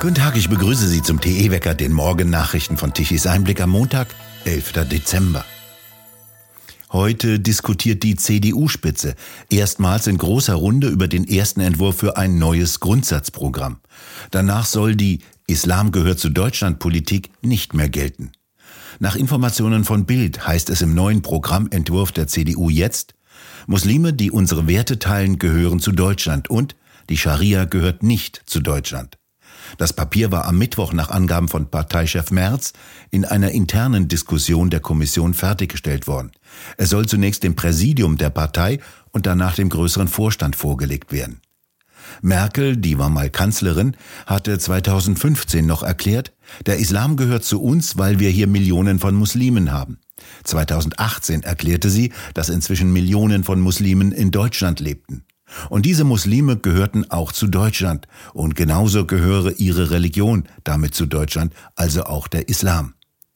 Guten Tag, ich begrüße Sie zum TE-Wecker, den Morgennachrichten von Tichys Einblick am Montag, 11. Dezember. Heute diskutiert die CDU-Spitze erstmals in großer Runde über den ersten Entwurf für ein neues Grundsatzprogramm. Danach soll die Islam gehört zu Deutschland Politik nicht mehr gelten. Nach Informationen von Bild heißt es im neuen Programmentwurf der CDU jetzt, Muslime, die unsere Werte teilen, gehören zu Deutschland und die Scharia gehört nicht zu Deutschland. Das Papier war am Mittwoch nach Angaben von Parteichef Merz in einer internen Diskussion der Kommission fertiggestellt worden. Es soll zunächst dem Präsidium der Partei und danach dem größeren Vorstand vorgelegt werden. Merkel, die war mal Kanzlerin, hatte 2015 noch erklärt, der Islam gehört zu uns, weil wir hier Millionen von Muslimen haben. 2018 erklärte sie, dass inzwischen Millionen von Muslimen in Deutschland lebten. Und diese Muslime gehörten auch zu Deutschland und genauso gehöre ihre Religion damit zu Deutschland, also auch der Islam.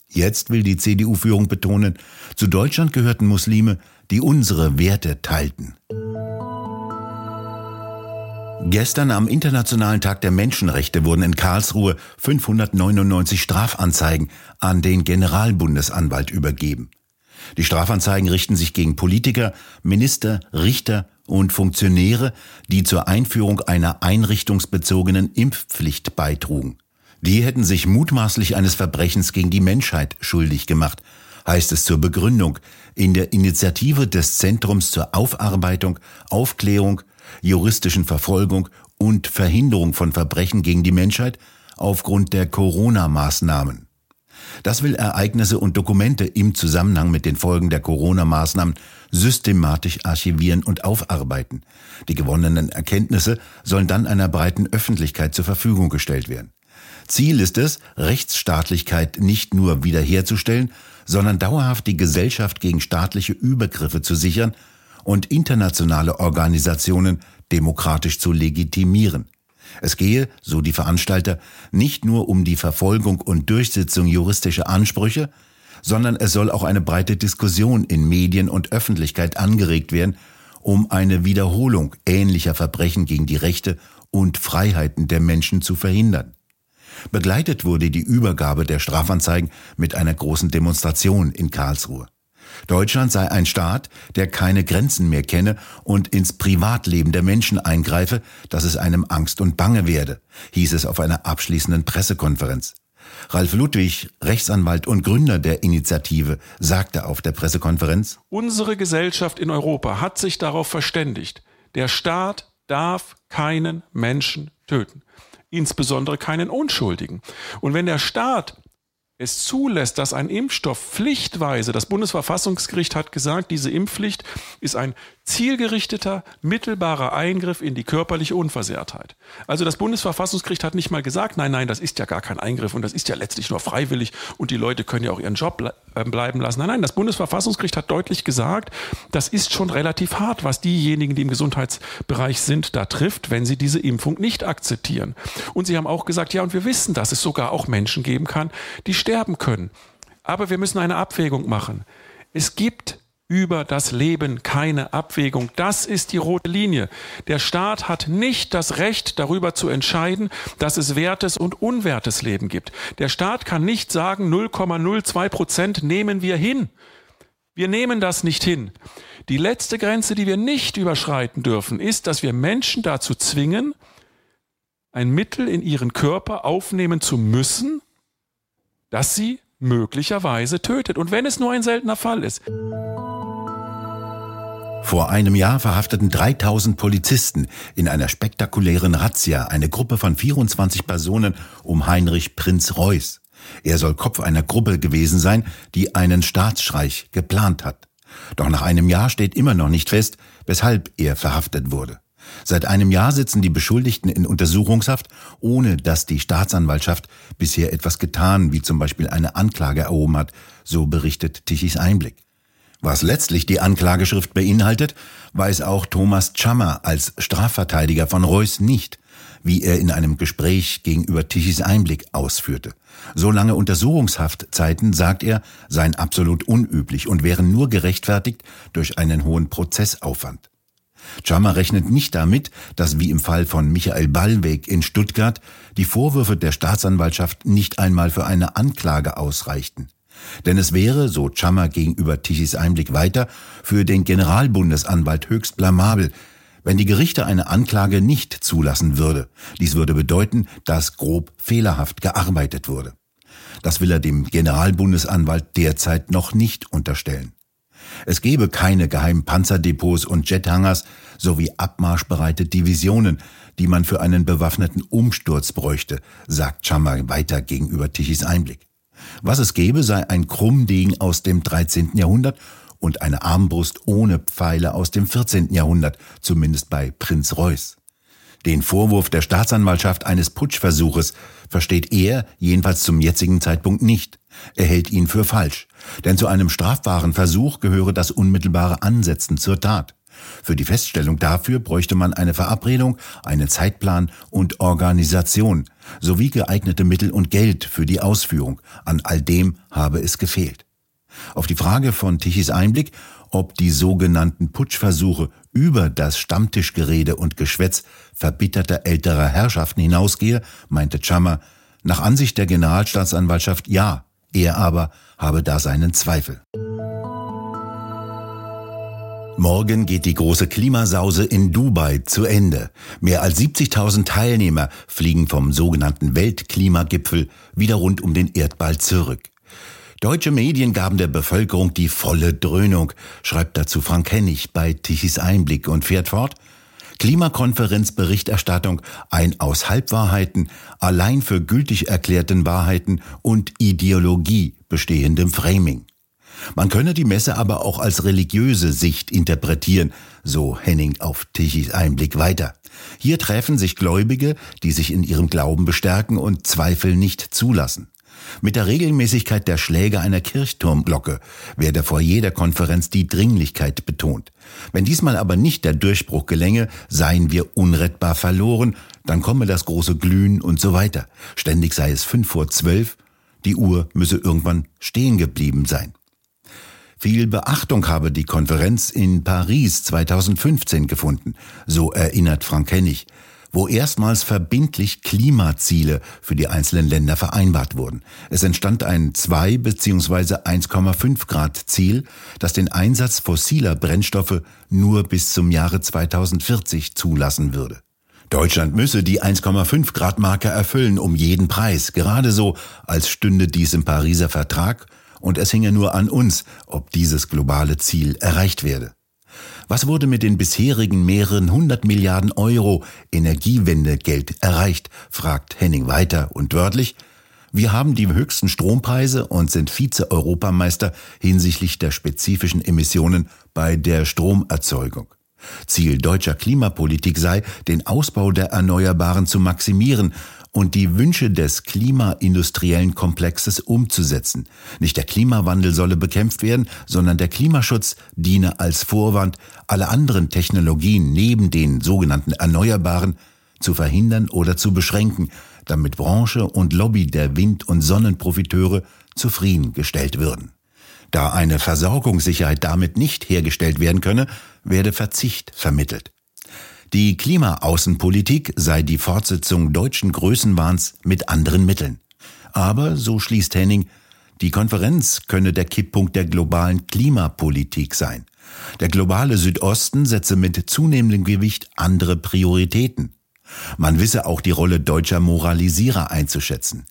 Jetzt will die CDU-Führung betonen, zu Deutschland gehörten Muslime, die unsere Werte teilten. Gestern am Internationalen Tag der Menschenrechte wurden in Karlsruhe 599 Strafanzeigen an den Generalbundesanwalt übergeben. Die Strafanzeigen richten sich gegen Politiker, Minister, Richter und Funktionäre, die zur Einführung einer einrichtungsbezogenen Impfpflicht beitrugen. Die hätten sich mutmaßlich eines Verbrechens gegen die Menschheit schuldig gemacht, heißt es zur Begründung in der Initiative des Zentrums zur Aufarbeitung, Aufklärung, juristischen Verfolgung und Verhinderung von Verbrechen gegen die Menschheit aufgrund der Corona-Maßnahmen. Das will Ereignisse und Dokumente im Zusammenhang mit den Folgen der Corona-Maßnahmen systematisch archivieren und aufarbeiten. Die gewonnenen Erkenntnisse sollen dann einer breiten Öffentlichkeit zur Verfügung gestellt werden. Ziel ist es, Rechtsstaatlichkeit nicht nur wiederherzustellen, sondern dauerhaft die Gesellschaft gegen staatliche Übergriffe zu sichern und internationale Organisationen demokratisch zu legitimieren. Es gehe, so die Veranstalter, nicht nur um die Verfolgung und Durchsetzung juristischer Ansprüche, sondern es soll auch eine breite Diskussion in Medien und Öffentlichkeit angeregt werden, um eine Wiederholung ähnlicher Verbrechen gegen die Rechte und Freiheiten der Menschen zu verhindern. Begleitet wurde die Übergabe der Strafanzeigen mit einer großen Demonstration in Karlsruhe. Deutschland sei ein Staat, der keine Grenzen mehr kenne und ins Privatleben der Menschen eingreife, dass es einem Angst und Bange werde, hieß es auf einer abschließenden Pressekonferenz. Ralf Ludwig, Rechtsanwalt und Gründer der Initiative, sagte auf der Pressekonferenz, Unsere Gesellschaft in Europa hat sich darauf verständigt, der Staat darf keinen Menschen töten, insbesondere keinen Unschuldigen. Und wenn der Staat es zulässt, dass ein Impfstoff pflichtweise, das Bundesverfassungsgericht hat gesagt, diese Impfpflicht ist ein zielgerichteter, mittelbarer Eingriff in die körperliche Unversehrtheit. Also das Bundesverfassungsgericht hat nicht mal gesagt, nein, nein, das ist ja gar kein Eingriff und das ist ja letztlich nur freiwillig und die Leute können ja auch ihren Job äh, bleiben lassen. Nein, nein, das Bundesverfassungsgericht hat deutlich gesagt, das ist schon relativ hart, was diejenigen, die im Gesundheitsbereich sind, da trifft, wenn sie diese Impfung nicht akzeptieren. Und sie haben auch gesagt, ja, und wir wissen, dass es sogar auch Menschen geben kann, die sterben können. Aber wir müssen eine Abwägung machen. Es gibt über das Leben keine Abwägung. Das ist die rote Linie. Der Staat hat nicht das Recht darüber zu entscheiden, dass es wertes und unwertes Leben gibt. Der Staat kann nicht sagen, 0,02 Prozent nehmen wir hin. Wir nehmen das nicht hin. Die letzte Grenze, die wir nicht überschreiten dürfen, ist, dass wir Menschen dazu zwingen, ein Mittel in ihren Körper aufnehmen zu müssen, das sie möglicherweise tötet. Und wenn es nur ein seltener Fall ist. Vor einem Jahr verhafteten 3000 Polizisten in einer spektakulären Razzia eine Gruppe von 24 Personen um Heinrich Prinz Reuß. Er soll Kopf einer Gruppe gewesen sein, die einen Staatsstreich geplant hat. Doch nach einem Jahr steht immer noch nicht fest, weshalb er verhaftet wurde. Seit einem Jahr sitzen die Beschuldigten in Untersuchungshaft, ohne dass die Staatsanwaltschaft bisher etwas getan, wie zum Beispiel eine Anklage erhoben hat, so berichtet Tichys Einblick. Was letztlich die Anklageschrift beinhaltet, weiß auch Thomas Chammer als Strafverteidiger von Reuß nicht, wie er in einem Gespräch gegenüber Tichys Einblick ausführte. So lange Untersuchungshaftzeiten, sagt er, seien absolut unüblich und wären nur gerechtfertigt durch einen hohen Prozessaufwand. Chammer rechnet nicht damit, dass wie im Fall von Michael Ballweg in Stuttgart die Vorwürfe der Staatsanwaltschaft nicht einmal für eine Anklage ausreichten. Denn es wäre, so Chammer gegenüber Tichys Einblick weiter, für den Generalbundesanwalt höchst blamabel, wenn die Gerichte eine Anklage nicht zulassen würde. Dies würde bedeuten, dass grob fehlerhaft gearbeitet wurde. Das will er dem Generalbundesanwalt derzeit noch nicht unterstellen. Es gebe keine geheimen Panzerdepots und Jethangars sowie abmarschbereite Divisionen, die man für einen bewaffneten Umsturz bräuchte, sagt Chammer weiter gegenüber Tichys Einblick. Was es gebe, sei ein Krummdegen aus dem 13. Jahrhundert und eine Armbrust ohne Pfeile aus dem 14. Jahrhundert, zumindest bei Prinz Reuß. Den Vorwurf der Staatsanwaltschaft eines Putschversuches versteht er, jedenfalls zum jetzigen Zeitpunkt nicht. Er hält ihn für falsch. Denn zu einem strafbaren Versuch gehöre das unmittelbare Ansetzen zur Tat. Für die Feststellung dafür bräuchte man eine Verabredung, einen Zeitplan und Organisation sowie geeignete Mittel und Geld für die Ausführung. An all dem habe es gefehlt. Auf die Frage von Tichys Einblick, ob die sogenannten Putschversuche über das Stammtischgerede und Geschwätz verbitterter älterer Herrschaften hinausgehe, meinte Chammer, nach Ansicht der Generalstaatsanwaltschaft ja, er aber habe da seinen Zweifel. Morgen geht die große Klimasause in Dubai zu Ende. Mehr als 70.000 Teilnehmer fliegen vom sogenannten Weltklimagipfel wieder rund um den Erdball zurück. Deutsche Medien gaben der Bevölkerung die volle Dröhnung, schreibt dazu Frank Hennig bei Tichys Einblick und fährt fort. Klimakonferenzberichterstattung ein aus Halbwahrheiten, allein für gültig erklärten Wahrheiten und Ideologie bestehendem Framing. Man könne die Messe aber auch als religiöse Sicht interpretieren, so Henning auf Tichys Einblick weiter. Hier treffen sich Gläubige, die sich in ihrem Glauben bestärken und Zweifel nicht zulassen. Mit der Regelmäßigkeit der Schläge einer Kirchturmglocke werde vor jeder Konferenz die Dringlichkeit betont. Wenn diesmal aber nicht der Durchbruch gelänge, seien wir unrettbar verloren, dann komme das große Glühen und so weiter. Ständig sei es fünf vor zwölf, die Uhr müsse irgendwann stehen geblieben sein. Viel Beachtung habe die Konferenz in Paris 2015 gefunden, so erinnert Frank Hennig, wo erstmals verbindlich Klimaziele für die einzelnen Länder vereinbart wurden. Es entstand ein 2 bzw. 1,5 Grad Ziel, das den Einsatz fossiler Brennstoffe nur bis zum Jahre 2040 zulassen würde. Deutschland müsse die 1,5 Grad Marke erfüllen um jeden Preis, gerade so, als stünde dies im Pariser Vertrag und es hinge nur an uns, ob dieses globale Ziel erreicht werde. Was wurde mit den bisherigen mehreren hundert Milliarden Euro Energiewendegeld erreicht, fragt Henning weiter und wörtlich, wir haben die höchsten Strompreise und sind Vize-Europameister hinsichtlich der spezifischen Emissionen bei der Stromerzeugung. Ziel deutscher Klimapolitik sei, den Ausbau der Erneuerbaren zu maximieren und die Wünsche des klimaindustriellen Komplexes umzusetzen. Nicht der Klimawandel solle bekämpft werden, sondern der Klimaschutz diene als Vorwand, alle anderen Technologien neben den sogenannten Erneuerbaren zu verhindern oder zu beschränken, damit Branche und Lobby der Wind- und Sonnenprofiteure zufriedengestellt würden. Da eine Versorgungssicherheit damit nicht hergestellt werden könne, werde Verzicht vermittelt. Die Klimaaußenpolitik sei die Fortsetzung deutschen Größenwahns mit anderen Mitteln. Aber, so schließt Henning, die Konferenz könne der Kipppunkt der globalen Klimapolitik sein. Der globale Südosten setze mit zunehmendem Gewicht andere Prioritäten. Man wisse auch die Rolle deutscher Moralisierer einzuschätzen.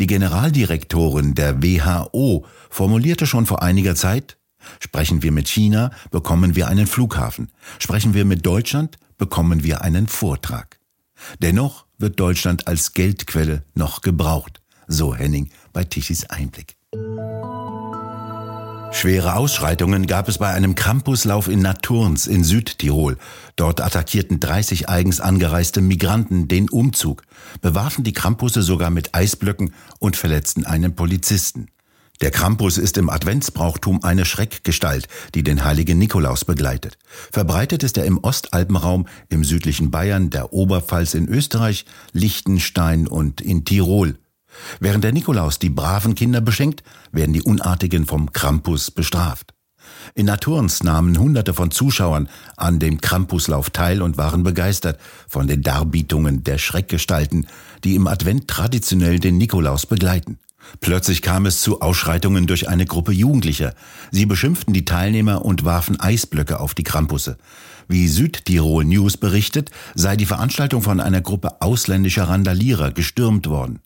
Die Generaldirektorin der WHO formulierte schon vor einiger Zeit, Sprechen wir mit China, bekommen wir einen Flughafen. Sprechen wir mit Deutschland, bekommen wir einen Vortrag. Dennoch wird Deutschland als Geldquelle noch gebraucht, so Henning bei Tichys Einblick. Schwere Ausschreitungen gab es bei einem Campuslauf in Naturns in Südtirol. Dort attackierten 30 eigens angereiste Migranten den Umzug, bewarfen die Krampusse sogar mit Eisblöcken und verletzten einen Polizisten. Der Krampus ist im Adventsbrauchtum eine Schreckgestalt, die den heiligen Nikolaus begleitet. Verbreitet ist er im Ostalpenraum, im südlichen Bayern, der Oberpfalz in Österreich, Liechtenstein und in Tirol. Während der Nikolaus die braven Kinder beschenkt, werden die Unartigen vom Krampus bestraft. In Naturns nahmen Hunderte von Zuschauern an dem Krampuslauf teil und waren begeistert von den Darbietungen der Schreckgestalten, die im Advent traditionell den Nikolaus begleiten. Plötzlich kam es zu Ausschreitungen durch eine Gruppe Jugendlicher. Sie beschimpften die Teilnehmer und warfen Eisblöcke auf die Krampusse. Wie Südtirol News berichtet, sei die Veranstaltung von einer Gruppe ausländischer Randalierer gestürmt worden.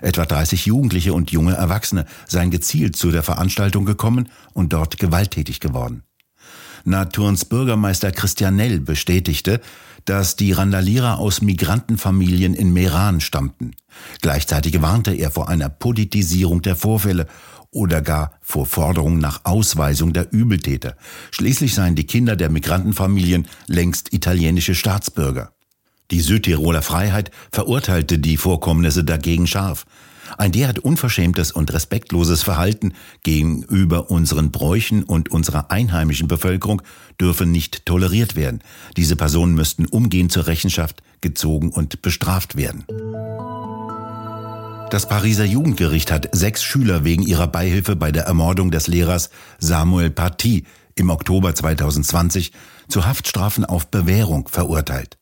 Etwa 30 Jugendliche und junge Erwachsene seien gezielt zu der Veranstaltung gekommen und dort gewalttätig geworden. Naturns Bürgermeister Christian Nell bestätigte, dass die Randalierer aus Migrantenfamilien in Meran stammten. Gleichzeitig warnte er vor einer Politisierung der Vorfälle oder gar vor Forderungen nach Ausweisung der Übeltäter. Schließlich seien die Kinder der Migrantenfamilien längst italienische Staatsbürger. Die Südtiroler Freiheit verurteilte die Vorkommnisse dagegen scharf. Ein derart unverschämtes und respektloses Verhalten gegenüber unseren Bräuchen und unserer einheimischen Bevölkerung dürfe nicht toleriert werden. Diese Personen müssten umgehend zur Rechenschaft gezogen und bestraft werden. Das Pariser Jugendgericht hat sechs Schüler wegen ihrer Beihilfe bei der Ermordung des Lehrers Samuel Paty im Oktober 2020 zu Haftstrafen auf Bewährung verurteilt.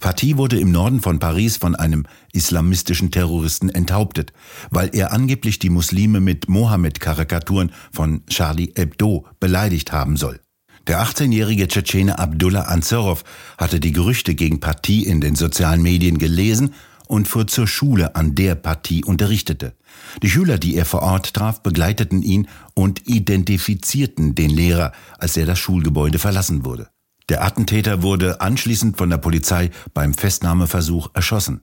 Paty wurde im Norden von Paris von einem islamistischen Terroristen enthauptet, weil er angeblich die Muslime mit Mohammed-Karikaturen von Charlie Hebdo beleidigt haben soll. Der 18-jährige Tschetschene Abdullah Ansarov hatte die Gerüchte gegen Paty in den sozialen Medien gelesen und fuhr zur Schule, an der Paty unterrichtete. Die Schüler, die er vor Ort traf, begleiteten ihn und identifizierten den Lehrer, als er das Schulgebäude verlassen wurde. Der Attentäter wurde anschließend von der Polizei beim Festnahmeversuch erschossen.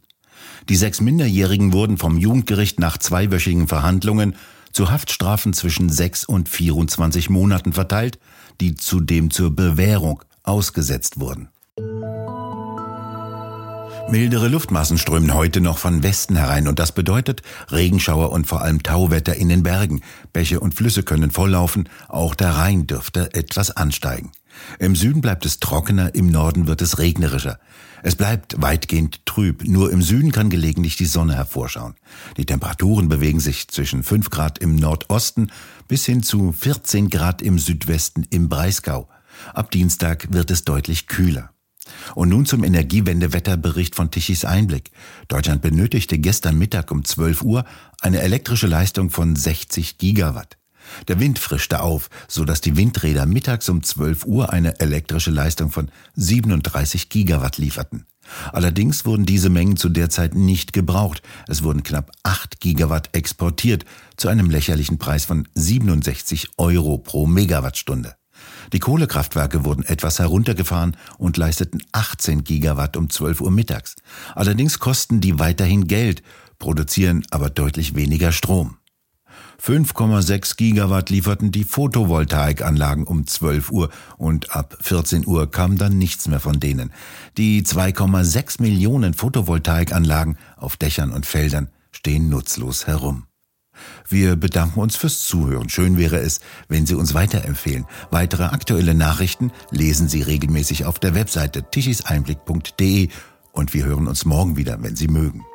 Die sechs Minderjährigen wurden vom Jugendgericht nach zweiwöchigen Verhandlungen zu Haftstrafen zwischen sechs und 24 Monaten verteilt, die zudem zur Bewährung ausgesetzt wurden. Mildere Luftmassen strömen heute noch von Westen herein und das bedeutet Regenschauer und vor allem Tauwetter in den Bergen. Bäche und Flüsse können volllaufen, auch der Rhein dürfte etwas ansteigen. Im Süden bleibt es trockener, im Norden wird es regnerischer. Es bleibt weitgehend trüb, nur im Süden kann gelegentlich die Sonne hervorschauen. Die Temperaturen bewegen sich zwischen 5 Grad im Nordosten bis hin zu 14 Grad im Südwesten im Breisgau. Ab Dienstag wird es deutlich kühler. Und nun zum Energiewendewetterbericht von Tichys Einblick. Deutschland benötigte gestern Mittag um 12 Uhr eine elektrische Leistung von 60 Gigawatt. Der Wind frischte auf, so dass die Windräder mittags um 12 Uhr eine elektrische Leistung von 37 Gigawatt lieferten. Allerdings wurden diese Mengen zu der Zeit nicht gebraucht. Es wurden knapp 8 Gigawatt exportiert zu einem lächerlichen Preis von 67 Euro pro Megawattstunde. Die Kohlekraftwerke wurden etwas heruntergefahren und leisteten 18 Gigawatt um 12 Uhr mittags. Allerdings kosten die weiterhin Geld, produzieren aber deutlich weniger Strom. 5,6 Gigawatt lieferten die Photovoltaikanlagen um 12 Uhr und ab 14 Uhr kam dann nichts mehr von denen. Die 2,6 Millionen Photovoltaikanlagen auf Dächern und Feldern stehen nutzlos herum. Wir bedanken uns fürs Zuhören. Schön wäre es, wenn Sie uns weiterempfehlen. Weitere aktuelle Nachrichten lesen Sie regelmäßig auf der Webseite tischiseinblick.de und wir hören uns morgen wieder, wenn Sie mögen.